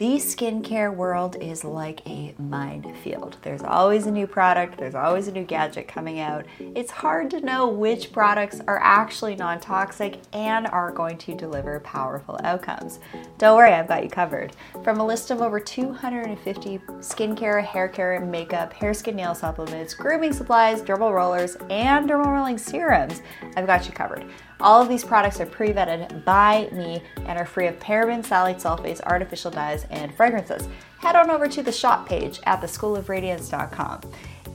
The skincare world is like a minefield. There's always a new product, there's always a new gadget coming out. It's hard to know which products are actually non toxic and are going to deliver powerful outcomes. Don't worry, I've got you covered. From a list of over 250 skincare, hair care, makeup, hair, skin, nail supplements, grooming supplies, dermal rollers, and dermal rolling serums, I've got you covered. All of these products are pre vetted by me and are free of parabens, phthalates, sulfates, artificial dyes, and fragrances. Head on over to the shop page at theschoolofradiance.com.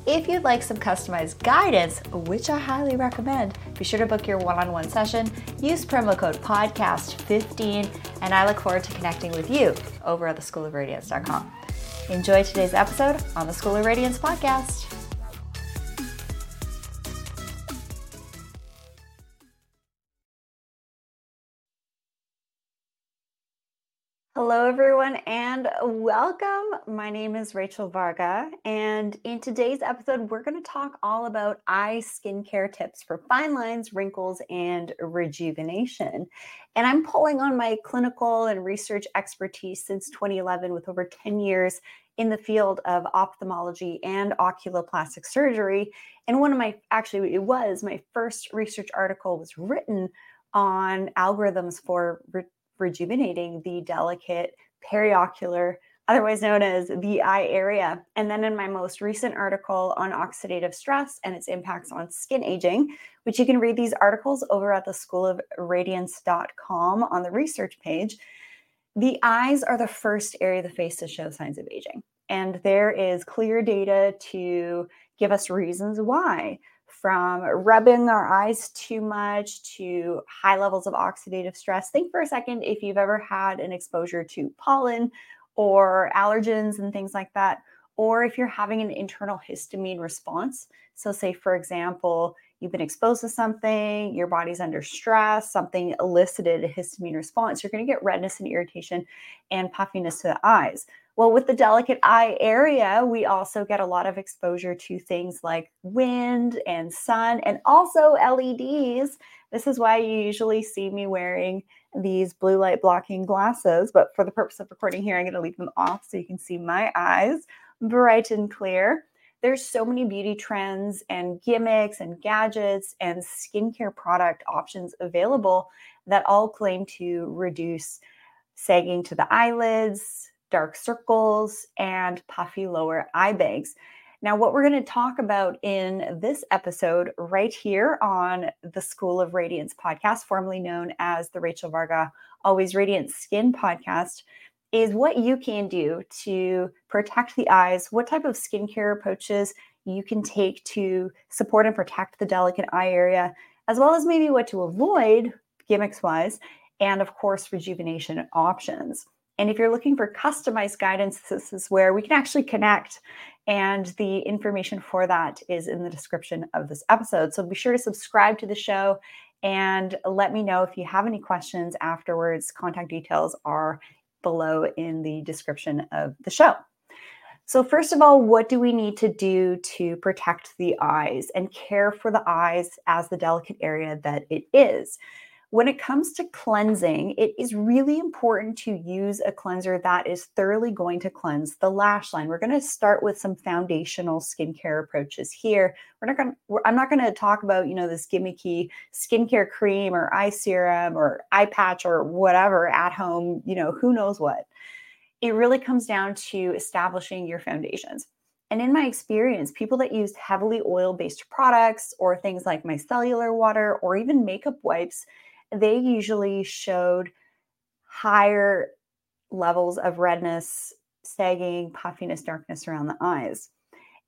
If you'd like some customized guidance, which I highly recommend, be sure to book your one on one session. Use promo code PODCAST15, and I look forward to connecting with you over at theschoolofradiance.com. Enjoy today's episode on the School of Radiance podcast. Hello, everyone, and welcome. My name is Rachel Varga, and in today's episode, we're going to talk all about eye skincare tips for fine lines, wrinkles, and rejuvenation. And I'm pulling on my clinical and research expertise since 2011 with over 10 years in the field of ophthalmology and oculoplastic surgery. And one of my, actually, it was my first research article was written on algorithms for re- rejuvenating the delicate periocular, otherwise known as the eye area. And then in my most recent article on oxidative stress and its impacts on skin aging, which you can read these articles over at the schoolofradiance.com on the research page. The eyes are the first area of the face to show signs of aging. And there is clear data to give us reasons why from rubbing our eyes too much to high levels of oxidative stress. Think for a second if you've ever had an exposure to pollen or allergens and things like that, or if you're having an internal histamine response. So, say, for example, you've been exposed to something, your body's under stress, something elicited a histamine response, you're going to get redness and irritation and puffiness to the eyes. Well, with the delicate eye area, we also get a lot of exposure to things like wind and sun and also LEDs. This is why you usually see me wearing these blue light blocking glasses, but for the purpose of recording here, I'm going to leave them off so you can see my eyes bright and clear. There's so many beauty trends and gimmicks and gadgets and skincare product options available that all claim to reduce sagging to the eyelids, dark circles, and puffy lower eye bags. Now, what we're going to talk about in this episode, right here on the School of Radiance podcast, formerly known as the Rachel Varga Always Radiant Skin podcast, is what you can do to protect the eyes, what type of skincare approaches you can take to support and protect the delicate eye area, as well as maybe what to avoid gimmicks wise, and of course, rejuvenation options. And if you're looking for customized guidance, this is where we can actually connect. And the information for that is in the description of this episode. So be sure to subscribe to the show and let me know if you have any questions afterwards. Contact details are below in the description of the show. So, first of all, what do we need to do to protect the eyes and care for the eyes as the delicate area that it is? When it comes to cleansing, it is really important to use a cleanser that is thoroughly going to cleanse the lash line. We're going to start with some foundational skincare approaches here. We're not going to, I'm not going to talk about, you know, this gimmicky skincare cream or eye serum or eye patch or whatever at home, you know, who knows what. It really comes down to establishing your foundations. And in my experience, people that use heavily oil based products or things like micellar water or even makeup wipes they usually showed higher levels of redness, sagging, puffiness, darkness around the eyes.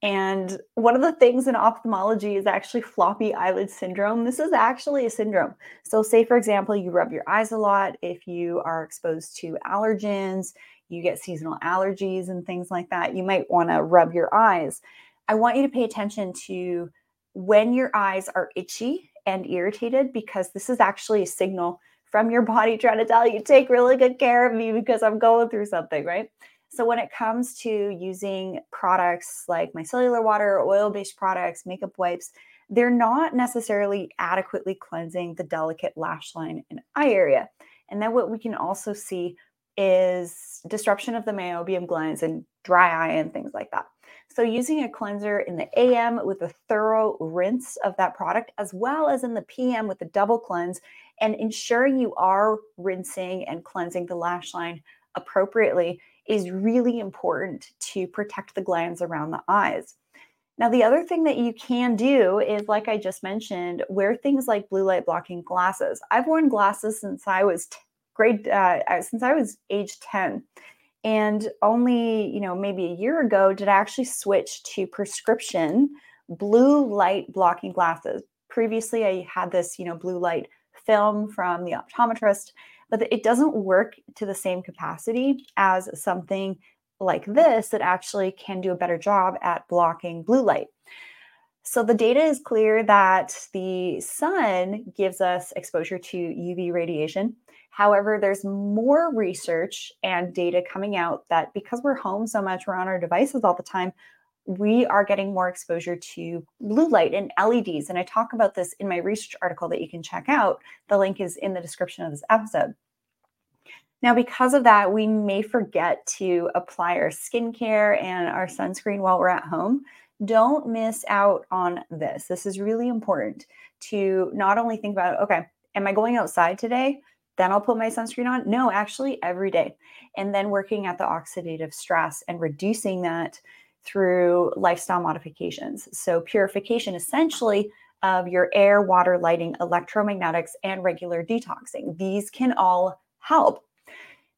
And one of the things in ophthalmology is actually floppy eyelid syndrome. This is actually a syndrome. So, say for example, you rub your eyes a lot. If you are exposed to allergens, you get seasonal allergies and things like that, you might want to rub your eyes. I want you to pay attention to when your eyes are itchy and irritated because this is actually a signal from your body trying to tell you take really good care of me because I'm going through something, right? So when it comes to using products like micellar water, oil-based products, makeup wipes, they're not necessarily adequately cleansing the delicate lash line and eye area. And then what we can also see is disruption of the meibomian glands and dry eye and things like that. So, using a cleanser in the AM with a thorough rinse of that product, as well as in the PM with the double cleanse, and ensuring you are rinsing and cleansing the lash line appropriately is really important to protect the glands around the eyes. Now, the other thing that you can do is, like I just mentioned, wear things like blue light blocking glasses. I've worn glasses since I was t- grade, uh, since I was age 10. And only, you know, maybe a year ago did I actually switch to prescription blue light blocking glasses. Previously, I had this, you know, blue light film from the optometrist, but it doesn't work to the same capacity as something like this that actually can do a better job at blocking blue light. So the data is clear that the sun gives us exposure to UV radiation. However, there's more research and data coming out that because we're home so much, we're on our devices all the time, we are getting more exposure to blue light and LEDs. And I talk about this in my research article that you can check out. The link is in the description of this episode. Now, because of that, we may forget to apply our skincare and our sunscreen while we're at home. Don't miss out on this. This is really important to not only think about, okay, am I going outside today? Then I'll put my sunscreen on. No, actually, every day. And then working at the oxidative stress and reducing that through lifestyle modifications. So, purification essentially of your air, water, lighting, electromagnetics, and regular detoxing. These can all help.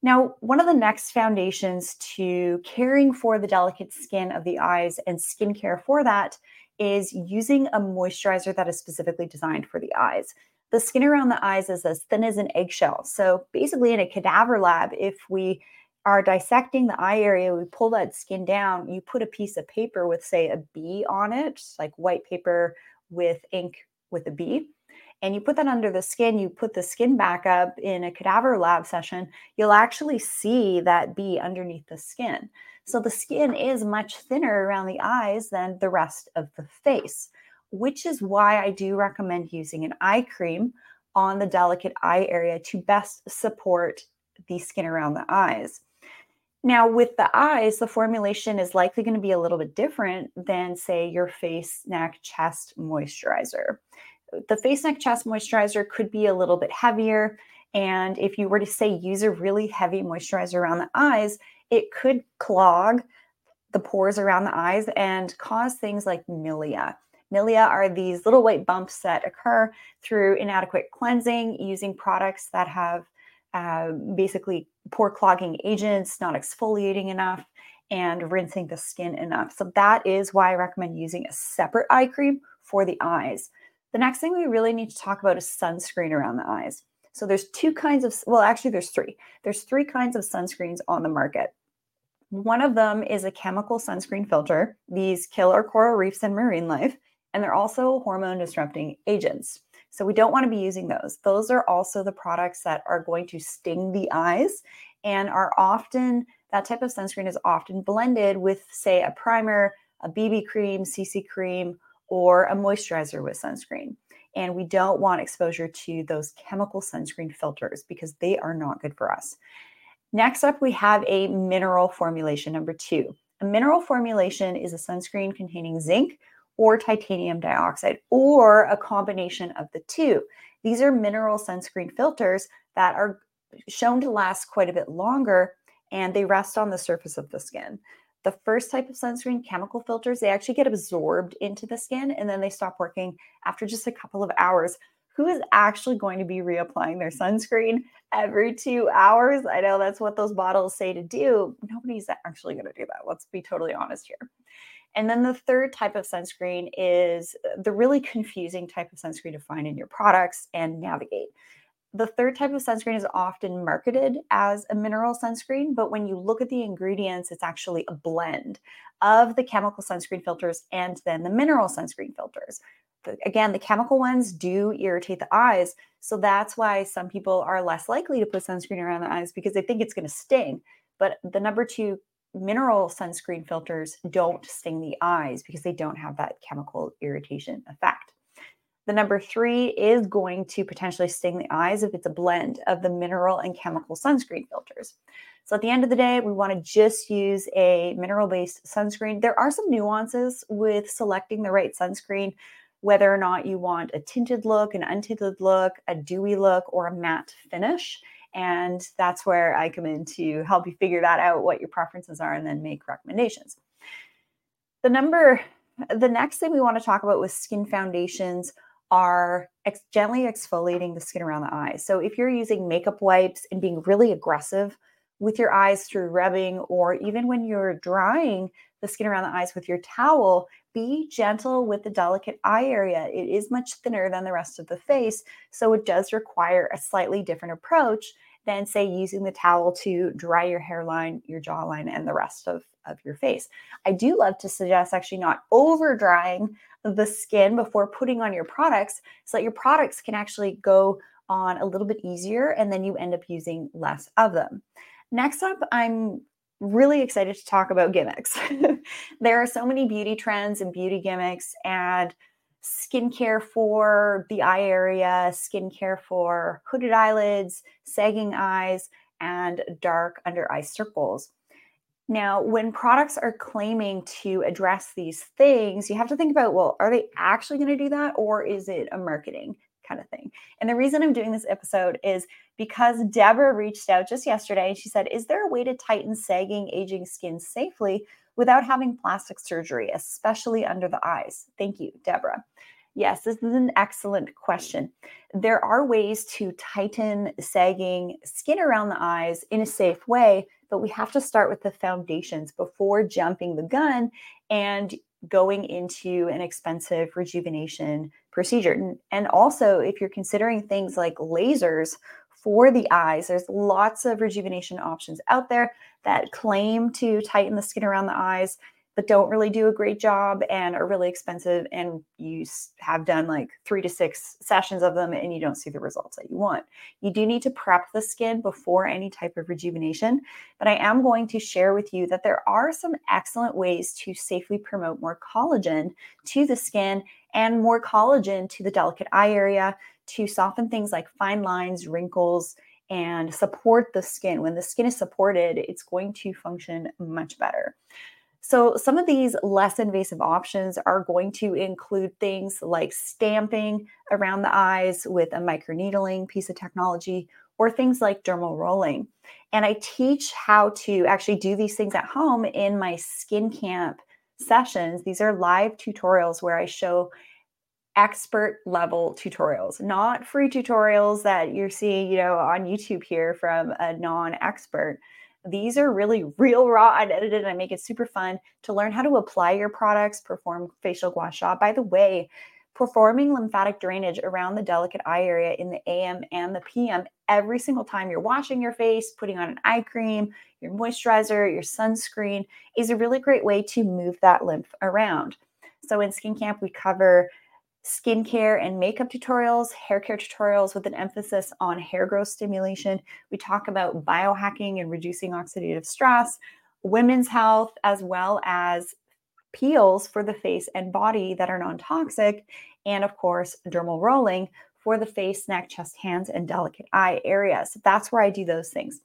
Now, one of the next foundations to caring for the delicate skin of the eyes and skincare for that is using a moisturizer that is specifically designed for the eyes. The skin around the eyes is as thin as an eggshell. So, basically, in a cadaver lab, if we are dissecting the eye area, we pull that skin down, you put a piece of paper with, say, a bee on it, like white paper with ink with a bee and you put that under the skin, you put the skin back up in a cadaver lab session, you'll actually see that bee underneath the skin. So the skin is much thinner around the eyes than the rest of the face, which is why I do recommend using an eye cream on the delicate eye area to best support the skin around the eyes. Now, with the eyes, the formulation is likely going to be a little bit different than, say, your face, neck, chest moisturizer the face neck chest moisturizer could be a little bit heavier. And if you were to say use a really heavy moisturizer around the eyes, it could clog the pores around the eyes and cause things like milia. Milia are these little white bumps that occur through inadequate cleansing using products that have uh, basically pore clogging agents, not exfoliating enough, and rinsing the skin enough. So, that is why I recommend using a separate eye cream for the eyes. The next thing we really need to talk about is sunscreen around the eyes. So there's two kinds of well actually there's three. There's three kinds of sunscreens on the market. One of them is a chemical sunscreen filter. These kill our coral reefs and marine life, and they're also hormone disrupting agents. So we don't want to be using those. Those are also the products that are going to sting the eyes and are often that type of sunscreen is often blended with say a primer, a BB cream, CC cream, or a moisturizer with sunscreen. And we don't want exposure to those chemical sunscreen filters because they are not good for us. Next up, we have a mineral formulation, number two. A mineral formulation is a sunscreen containing zinc or titanium dioxide or a combination of the two. These are mineral sunscreen filters that are shown to last quite a bit longer and they rest on the surface of the skin the first type of sunscreen chemical filters they actually get absorbed into the skin and then they stop working after just a couple of hours. Who is actually going to be reapplying their sunscreen every two hours? I know that's what those bottles say to do. Nobody's actually going to do that let's be totally honest here. And then the third type of sunscreen is the really confusing type of sunscreen to find in your products and navigate the third type of sunscreen is often marketed as a mineral sunscreen, but when you look at the ingredients, it's actually a blend of the chemical sunscreen filters and then the mineral sunscreen filters. The, again, the chemical ones do irritate the eyes. So that's why some people are less likely to put sunscreen around their eyes because they think it's going to sting. But the number two mineral sunscreen filters don't sting the eyes because they don't have that chemical irritation effect. The number three is going to potentially sting the eyes if it's a blend of the mineral and chemical sunscreen filters. So at the end of the day, we want to just use a mineral based sunscreen. There are some nuances with selecting the right sunscreen, whether or not you want a tinted look, an untinted look, a dewy look, or a matte finish. And that's where I come in to help you figure that out, what your preferences are, and then make recommendations. The number, the next thing we want to talk about with skin foundations are ex- gently exfoliating the skin around the eyes. So if you're using makeup wipes and being really aggressive with your eyes through rubbing, or even when you're drying the skin around the eyes with your towel, be gentle with the delicate eye area. It is much thinner than the rest of the face, so it does require a slightly different approach than, say, using the towel to dry your hairline, your jawline, and the rest of, of your face. I do love to suggest actually not over drying the skin before putting on your products so that your products can actually go on a little bit easier and then you end up using less of them. Next up, I'm really excited to talk about gimmicks. there are so many beauty trends and beauty gimmicks and skincare for the eye area, skincare for hooded eyelids, sagging eyes, and dark under eye circles. Now, when products are claiming to address these things, you have to think about well, are they actually going to do that or is it a marketing kind of thing. And the reason I'm doing this episode is because Deborah reached out just yesterday and she said, Is there a way to tighten sagging, aging skin safely without having plastic surgery, especially under the eyes? Thank you, Deborah. Yes, this is an excellent question. There are ways to tighten sagging skin around the eyes in a safe way, but we have to start with the foundations before jumping the gun and going into an expensive rejuvenation procedure. And also, if you're considering things like lasers for the eyes, there's lots of rejuvenation options out there that claim to tighten the skin around the eyes but don't really do a great job and are really expensive and you have done like three to six sessions of them and you don't see the results that you want. You do need to prep the skin before any type of rejuvenation but i am going to share with you that there are some excellent ways to safely promote more collagen to the skin and more collagen to the delicate eye area to soften things like fine lines wrinkles and support the skin. When the skin is supported it's going to function much better so, some of these less invasive options are going to include things like stamping around the eyes with a microneedling piece of technology or things like dermal rolling. And I teach how to actually do these things at home in my skin camp sessions. These are live tutorials where I show expert level tutorials, not free tutorials that you're seeing, you know, on YouTube here from a non-expert. These are really real raw unedited. I make it super fun to learn how to apply your products, perform facial gua sha. By the way, performing lymphatic drainage around the delicate eye area in the AM and the PM every single time you're washing your face, putting on an eye cream, your moisturizer, your sunscreen is a really great way to move that lymph around. So in Skin Camp, we cover skincare and makeup tutorials, hair care tutorials with an emphasis on hair growth stimulation. We talk about biohacking and reducing oxidative stress, women's health, as well as peels for the face and body that are non toxic, and of course, dermal rolling for the face, neck, chest, hands, and delicate eye areas. That's where I do those things.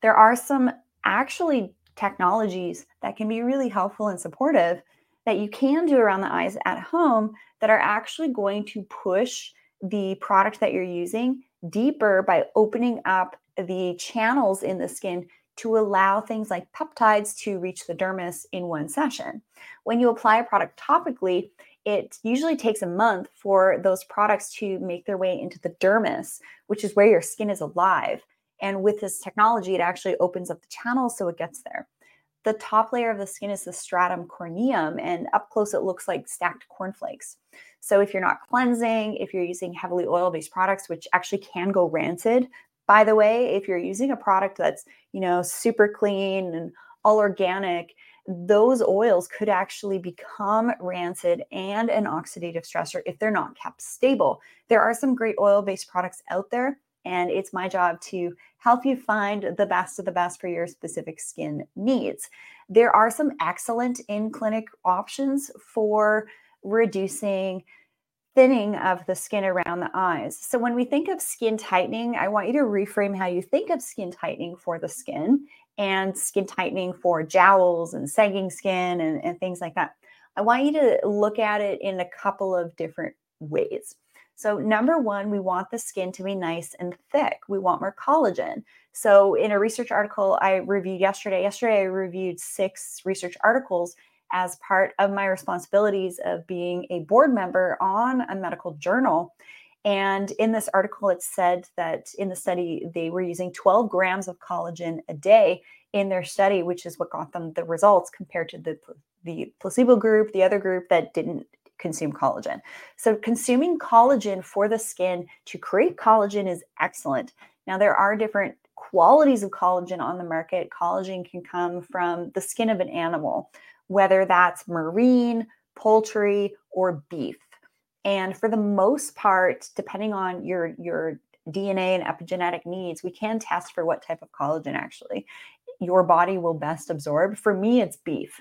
There are some actually technologies that can be really helpful and supportive that you can do around the eyes at home that are actually going to push the product that you're using deeper by opening up the channels in the skin to allow things like peptides to reach the dermis in one session. When you apply a product topically, it usually takes a month for those products to make their way into the dermis, which is where your skin is alive. And with this technology, it actually opens up the channels so it gets there the top layer of the skin is the stratum corneum, and up close it looks like stacked cornflakes. So if you're not cleansing, if you're using heavily oil-based products, which actually can go rancid, by the way, if you're using a product that's you know super clean and all organic, those oils could actually become rancid and an oxidative stressor if they're not kept stable. There are some great oil based products out there and it's my job to help you find the best of the best for your specific skin needs. There are some excellent in clinic options for reducing thinning of the skin around the eyes. So when we think of skin tightening, I want you to reframe how you think of skin tightening for the skin and skin tightening for jowls and sagging skin and, and things like that. I want you to look at it in a couple of different ways. So, number one, we want the skin to be nice and thick. We want more collagen. So, in a research article I reviewed yesterday, yesterday I reviewed six research articles as part of my responsibilities of being a board member on a medical journal. And in this article, it said that in the study, they were using 12 grams of collagen a day in their study, which is what got them the results compared to the, the placebo group, the other group that didn't consume collagen. So, consuming collagen for the skin to create collagen is excellent. Now, there are different qualities of collagen on the market. Collagen can come from the skin of an animal, whether that's marine, poultry, or beef. And for the most part, depending on your your DNA and epigenetic needs, we can test for what type of collagen actually your body will best absorb. For me, it's beef.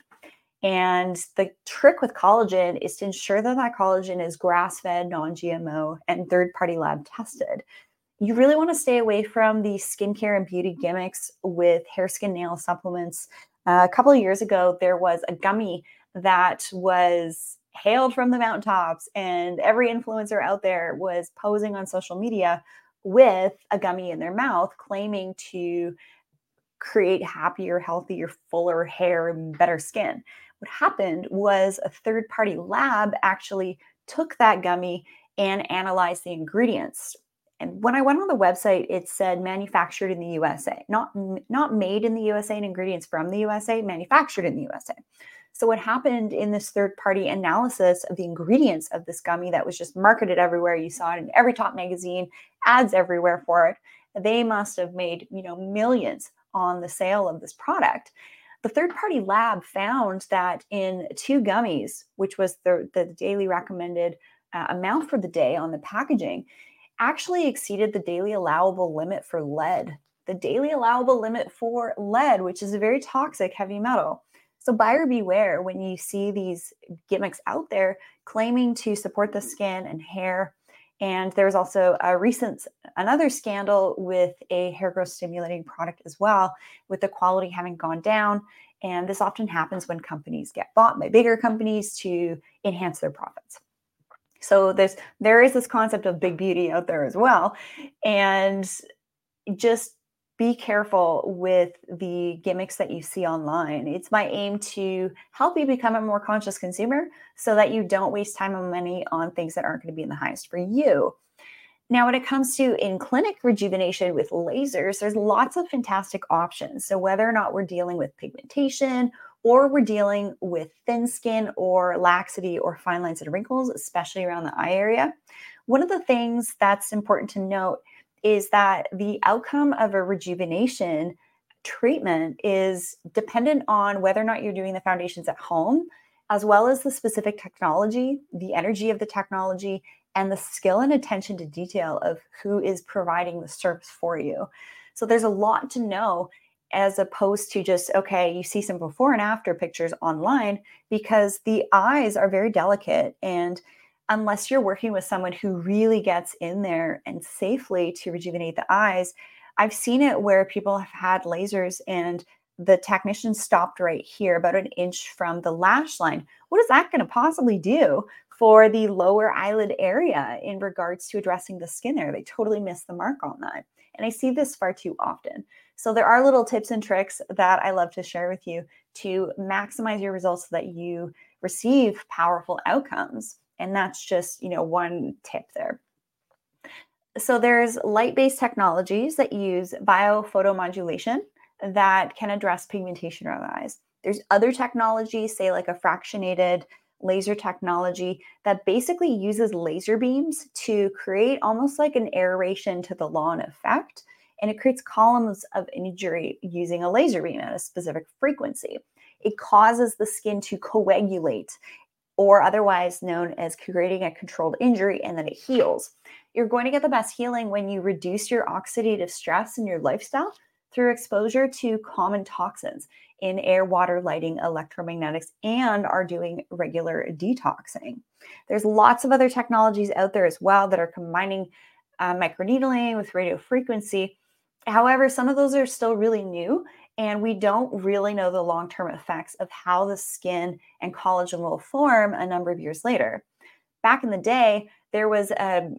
And the trick with collagen is to ensure that that collagen is grass fed, non GMO, and third party lab tested. You really want to stay away from the skincare and beauty gimmicks with hair, skin, nail supplements. Uh, a couple of years ago, there was a gummy that was hailed from the mountaintops, and every influencer out there was posing on social media with a gummy in their mouth, claiming to create happier, healthier, fuller hair and better skin. What happened was a third party lab actually took that gummy and analyzed the ingredients. And when I went on the website, it said manufactured in the USA, not not made in the USA and ingredients from the USA, manufactured in the USA. So, what happened in this third party analysis of the ingredients of this gummy that was just marketed everywhere, you saw it in every top magazine, ads everywhere for it, they must have made, you know, millions on the sale of this product. The third party lab found that in two gummies, which was the, the daily recommended uh, amount for the day on the packaging, actually exceeded the daily allowable limit for lead. The daily allowable limit for lead, which is a very toxic heavy metal. So buyer beware when you see these gimmicks out there claiming to support the skin and hair. And there's also a recent another scandal with a hair growth stimulating product as well, with the quality having gone down. And this often happens when companies get bought by bigger companies to enhance their profits. So there's there is this concept of big beauty out there as well. And just be careful with the gimmicks that you see online. It's my aim to help you become a more conscious consumer so that you don't waste time and money on things that aren't going to be in the highest for you. Now, when it comes to in clinic rejuvenation with lasers, there's lots of fantastic options. So, whether or not we're dealing with pigmentation or we're dealing with thin skin or laxity or fine lines and wrinkles, especially around the eye area, one of the things that's important to note is that the outcome of a rejuvenation treatment is dependent on whether or not you're doing the foundations at home, as well as the specific technology, the energy of the technology, and the skill and attention to detail of who is providing the service for you. So there's a lot to know as opposed to just, okay, you see some before and after pictures online because the eyes are very delicate and unless you're working with someone who really gets in there and safely to rejuvenate the eyes, I've seen it where people have had lasers and the technician stopped right here, about an inch from the lash line. What is that going to possibly do for the lower eyelid area in regards to addressing the skin there? They totally miss the mark on that. And I see this far too often. So there are little tips and tricks that I love to share with you to maximize your results so that you receive powerful outcomes. And that's just, you know, one tip there. So there's light-based technologies that use biophotomodulation that can address pigmentation around the eyes. There's other technologies, say like a fractionated laser technology that basically uses laser beams to create almost like an aeration to the lawn effect. And it creates columns of imagery using a laser beam at a specific frequency. It causes the skin to coagulate or otherwise known as creating a controlled injury, and then it heals. You're going to get the best healing when you reduce your oxidative stress in your lifestyle through exposure to common toxins in air, water, lighting, electromagnetics, and are doing regular detoxing. There's lots of other technologies out there as well that are combining uh, microneedling with radio frequency. However, some of those are still really new, and we don't really know the long term effects of how the skin and collagen will form a number of years later. Back in the day, there was a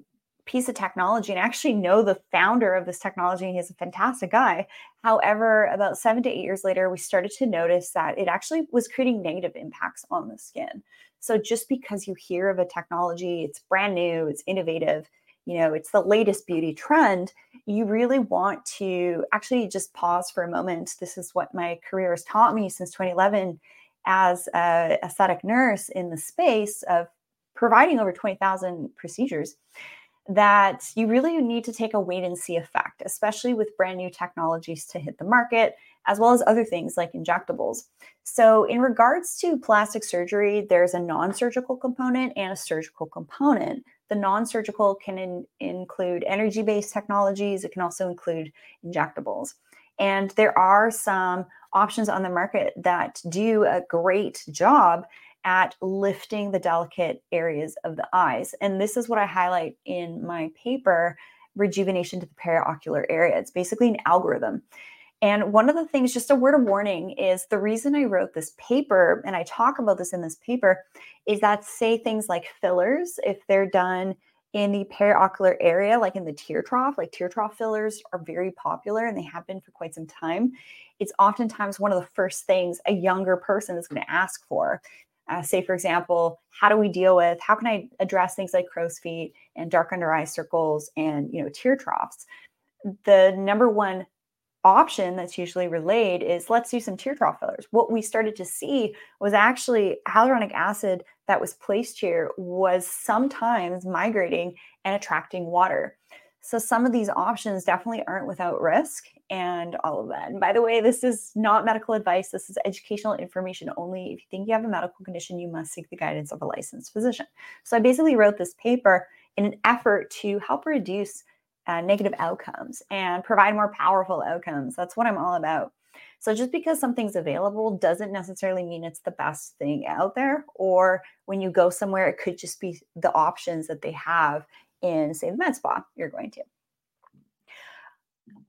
piece of technology and I actually know the founder of this technology he's a fantastic guy however about seven to eight years later we started to notice that it actually was creating negative impacts on the skin so just because you hear of a technology it's brand new it's innovative you know it's the latest beauty trend you really want to actually just pause for a moment this is what my career has taught me since 2011 as a aesthetic nurse in the space of providing over 20,000 procedures that you really need to take a wait and see effect, especially with brand new technologies to hit the market, as well as other things like injectables. So, in regards to plastic surgery, there's a non surgical component and a surgical component. The non surgical can in, include energy based technologies, it can also include injectables. And there are some options on the market that do a great job at lifting the delicate areas of the eyes. And this is what I highlight in my paper, Rejuvenation to the Periocular Area. It's basically an algorithm. And one of the things, just a word of warning, is the reason I wrote this paper, and I talk about this in this paper, is that say things like fillers, if they're done in the periocular area, like in the tear trough, like tear trough fillers are very popular and they have been for quite some time. It's oftentimes one of the first things a younger person is going to ask for uh, say, for example, how do we deal with, how can I address things like crow's feet and dark under eye circles and, you know, tear troughs? The number one option that's usually relayed is let's do some tear trough fillers. What we started to see was actually hyaluronic acid that was placed here was sometimes migrating and attracting water. So some of these options definitely aren't without risk and all of that. And by the way, this is not medical advice. This is educational information only. If you think you have a medical condition, you must seek the guidance of a licensed physician. So I basically wrote this paper in an effort to help reduce uh, negative outcomes and provide more powerful outcomes. That's what I'm all about. So just because something's available doesn't necessarily mean it's the best thing out there. Or when you go somewhere, it could just be the options that they have in, say, the med spa you're going to.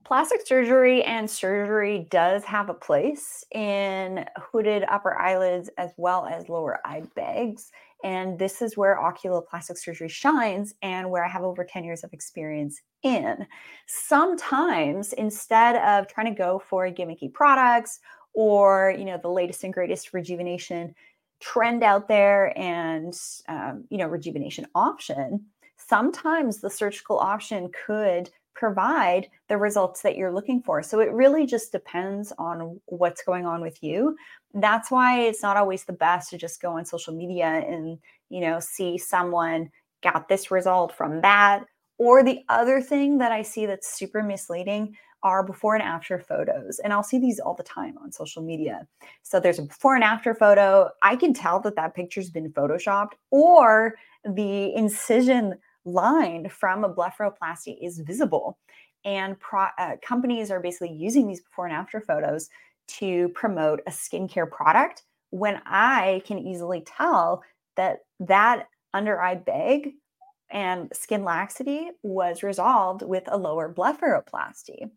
Plastic surgery and surgery does have a place in hooded upper eyelids as well as lower eye bags. And this is where oculoplastic surgery shines and where I have over 10 years of experience in. Sometimes instead of trying to go for gimmicky products or, you know, the latest and greatest rejuvenation trend out there and, um, you know, rejuvenation option, sometimes the surgical option could provide the results that you're looking for. So it really just depends on what's going on with you. That's why it's not always the best to just go on social media and, you know, see someone got this result from that. Or the other thing that I see that's super misleading are before and after photos. And I'll see these all the time on social media. So there's a before and after photo. I can tell that that picture's been photoshopped or the incision line from a blepharoplasty is visible. And pro, uh, companies are basically using these before and after photos to promote a skincare product when I can easily tell that that under eye bag and skin laxity was resolved with a lower blepharoplasty.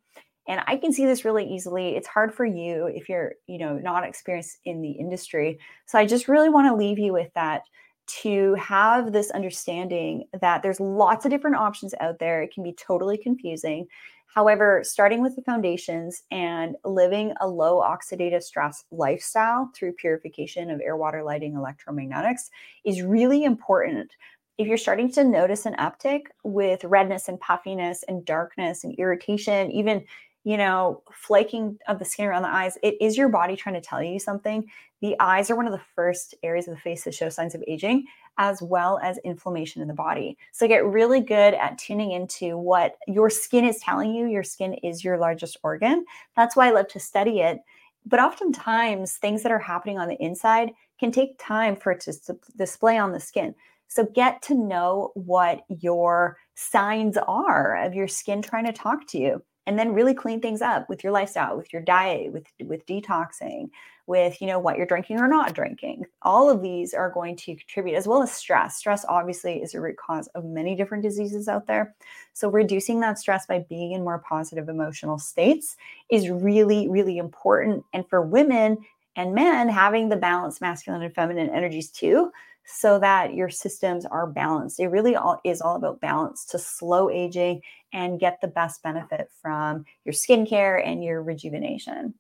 And I can see this really easily. It's hard for you if you're, you know, not experienced in the industry. So I just really want to leave you with that to have this understanding that there's lots of different options out there. It can be totally confusing. However, starting with the foundations and living a low oxidative stress lifestyle through purification of air, water, lighting, electromagnetics is really important. If you're starting to notice an uptick with redness and puffiness and darkness and irritation, even you know, flaking of the skin around the eyes, it is your body trying to tell you something. The eyes are one of the first areas of the face that show signs of aging, as well as inflammation in the body. So get really good at tuning into what your skin is telling you. Your skin is your largest organ. That's why I love to study it. But oftentimes, things that are happening on the inside can take time for it to display on the skin. So get to know what your signs are of your skin trying to talk to you and then really clean things up with your lifestyle with your diet with with detoxing with you know what you're drinking or not drinking. All of these are going to contribute as well as stress. Stress obviously is a root cause of many different diseases out there. So reducing that stress by being in more positive emotional states is really really important. And for women and men having the balanced masculine and feminine energies too so that your systems are balanced. It really all is all about balance to slow aging and get the best benefit from your skincare and your rejuvenation.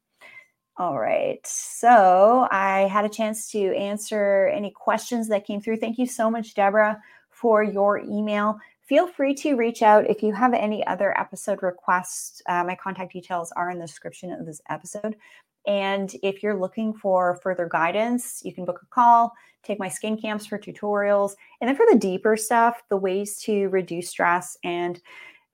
All right. So I had a chance to answer any questions that came through. Thank you so much, Deborah, for your email. Feel free to reach out if you have any other episode requests. Uh, my contact details are in the description of this episode. And if you're looking for further guidance, you can book a call, take my skin camps for tutorials. And then for the deeper stuff, the ways to reduce stress and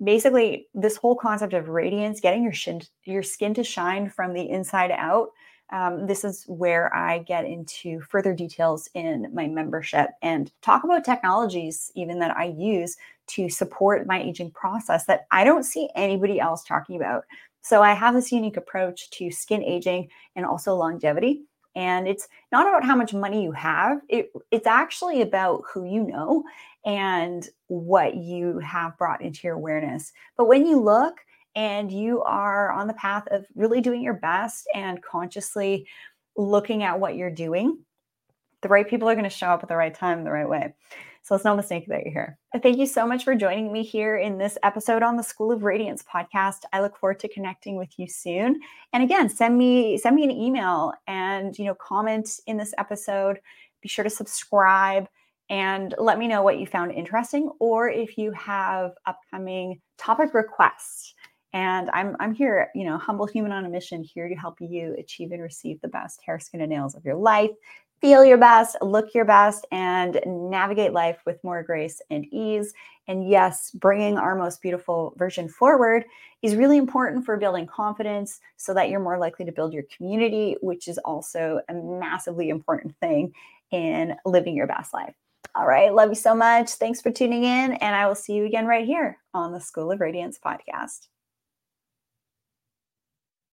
basically this whole concept of radiance, getting your shin, your skin to shine from the inside out. Um, this is where I get into further details in my membership and talk about technologies, even that I use to support my aging process that I don't see anybody else talking about. So I have this unique approach to skin aging and also longevity. And it's not about how much money you have. It, it's actually about who you know and what you have brought into your awareness. But when you look and you are on the path of really doing your best and consciously looking at what you're doing, the right people are going to show up at the right time, the right way. So it's no mistake that you're here. Thank you so much for joining me here in this episode on the School of Radiance podcast. I look forward to connecting with you soon. And again, send me send me an email and you know comment in this episode. Be sure to subscribe and let me know what you found interesting or if you have upcoming topic requests. And I'm I'm here, you know, humble human on a mission here to help you achieve and receive the best hair, skin, and nails of your life feel your best, look your best, and navigate life with more grace and ease. And yes, bringing our most beautiful version forward is really important for building confidence so that you're more likely to build your community, which is also a massively important thing in living your best life. All right. Love you so much. Thanks for tuning in. And I will see you again right here on the School of Radiance podcast.